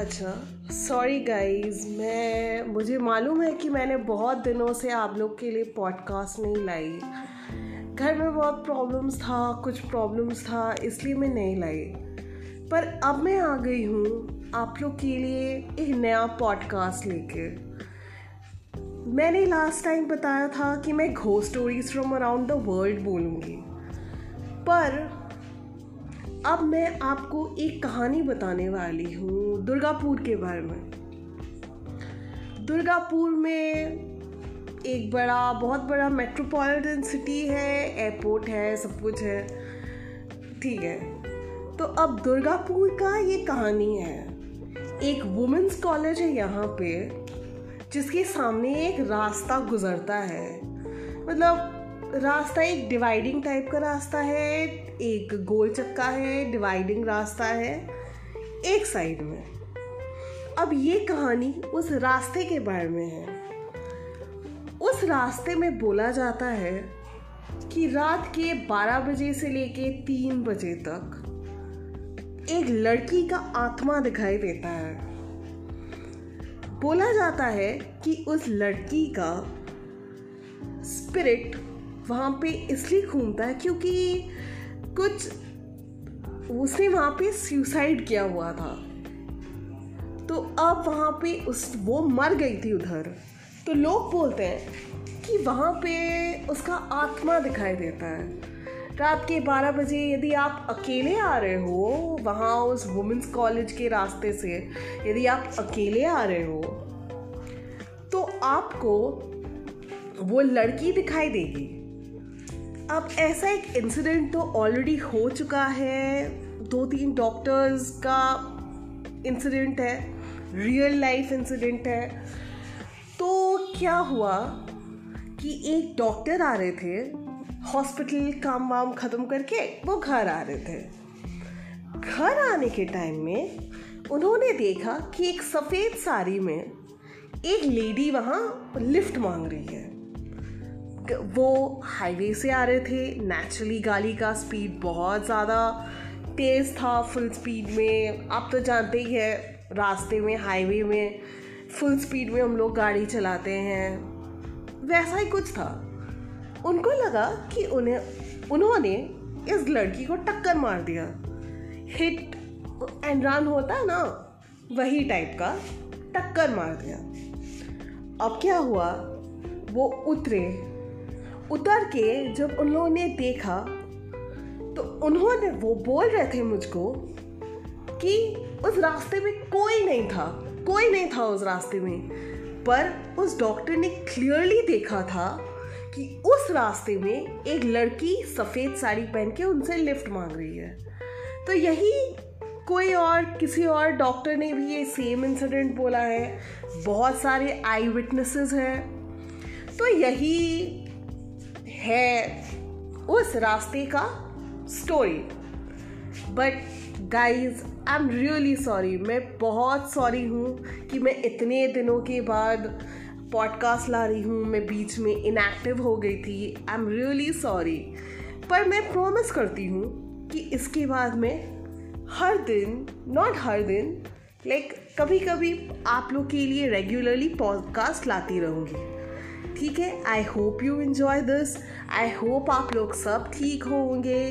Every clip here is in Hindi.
अच्छा। सॉरी गाइस मैं, मुझे मालूम है कि मैंने बहुत दिनों से आप लोग के लिए पॉडकास्ट नहीं लाई। घर में बहुत प्रॉब्लम्स था, कुछ प्रॉब्लम्स था, इसलिए मैं नहीं लाई। पर अब मैं आ गई हूँ आप लोग के लिए एक नया पॉडकास्ट लेके। मैंने लास्ट टाइम बताया था कि मैं घो stories from around the world बोलूँगी। पर अब मैं आपको एक कहानी बताने वाली हूँ दुर्गापुर के बारे में। दुर्गापुर में एक बड़ा, बहुत बड़ा मेट्रोपॉलिटन सिटी है एयरपोर्ट है, सब कुछ है। ठीक है। तो अब दुर्गापुर का ये कहानी है। एक वुमेंस कॉलेज है यहाँ पे, जिसके सामने एक रास्ता गुजरता है। मतलब रास्ता एक डिवाइडिंग टाइप का रास्ता है, एक गोल चक्का है डिवाइडिंग रास्ता है, एक साइड में। अब ये कहानी उस रास्ते के बारे में है। उस रास्ते में बोला जाता है कि रात के 12 बजे से लेके 3 बजे तक एक लड़की का आत्मा दिखाई देता है। बोला जाता है कि उस लड़की का स्पिरिट वहाँ पे इसलिए घूमता है क्योंकि कुछ उसने वहाँ पे सुसाइड किया हुआ था। तो अब वहाँ पे उस, वो मर गई थी उधर। तो लोग बोलते हैं कि वहाँ पे उसका आत्मा दिखाई देता है। रात के 12 बजे यदि आप अकेले आ रहे हो, वहाँ उस वुमेंस कॉलेज के रास्ते से यदि आप अकेले आ रहे हो तो आपको वो लड़की दिखाई देगी। अब ऐसा एक इंसिडेंट तो ऑलरेडी हो चुका है। दो तीन डॉक्टर्स का इंसिडेंट है रियल लाइफ इंसिडेंट है। तो क्या हुआ कि एक डॉक्टर आ रहे थे हॉस्पिटल काम वाम ख़त्म करके वो घर आ रहे थे। घर आने के टाइम में उन्होंने देखा कि एक सफ़ेद साड़ी में एक लेडी वहाँ लिफ्ट मांग रही है। वो हाईवे से आ रहे थे। नेचुरली गाड़ी का स्पीड बहुत ज़्यादा तेज़ था फुल स्पीड में। आप तो जानते ही हैं, रास्ते में हाईवे में फुल स्पीड में हम लोग गाड़ी चलाते हैं। वैसा ही कुछ था। उनको लगा कि उन्हें, उन्होंने इस लड़की को टक्कर मार दिया। हिट एंड रन होता है ना, वही टाइप का टक्कर मार दिया। अब क्या हुआ? वो उतरे। उतर के जब उन लोगों ने देखा तो उन्होंने वो बोल रहे थे मुझको कि उस रास्ते में कोई नहीं था, कोई नहीं था उस रास्ते में। पर उस डॉक्टर ने क्लियरली देखा था कि उस रास्ते में एक लड़की सफ़ेद साड़ी पहन के उनसे लिफ्ट मांग रही है। तो यही कोई और, किसी और डॉक्टर ने भी ये सेम इंसिडेंट बोला है। बहुत सारे आई विटनेसेस हैं। तो यही है उस रास्ते का story but guys I am really sorry मैं बहुत सॉरी हूँ कि मैं इतने दिनों के बाद पॉडकास्ट ला रही हूँ। मैं बीच में इनएक्टिव हो गई थी। आई एम रियली सॉरी पर मैं प्रॉमिस करती हूँ कि इसके बाद मैं हर दिन नॉट हर दिन लाइक like, कभी कभी आप लोग के लिए रेगुलरली पॉडकास्ट लाती रहूँगी। ठीक है? I hope you enjoy this I hope आप लोग सब ठीक होंगे।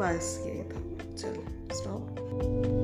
बस ये था। चलो स्टॉप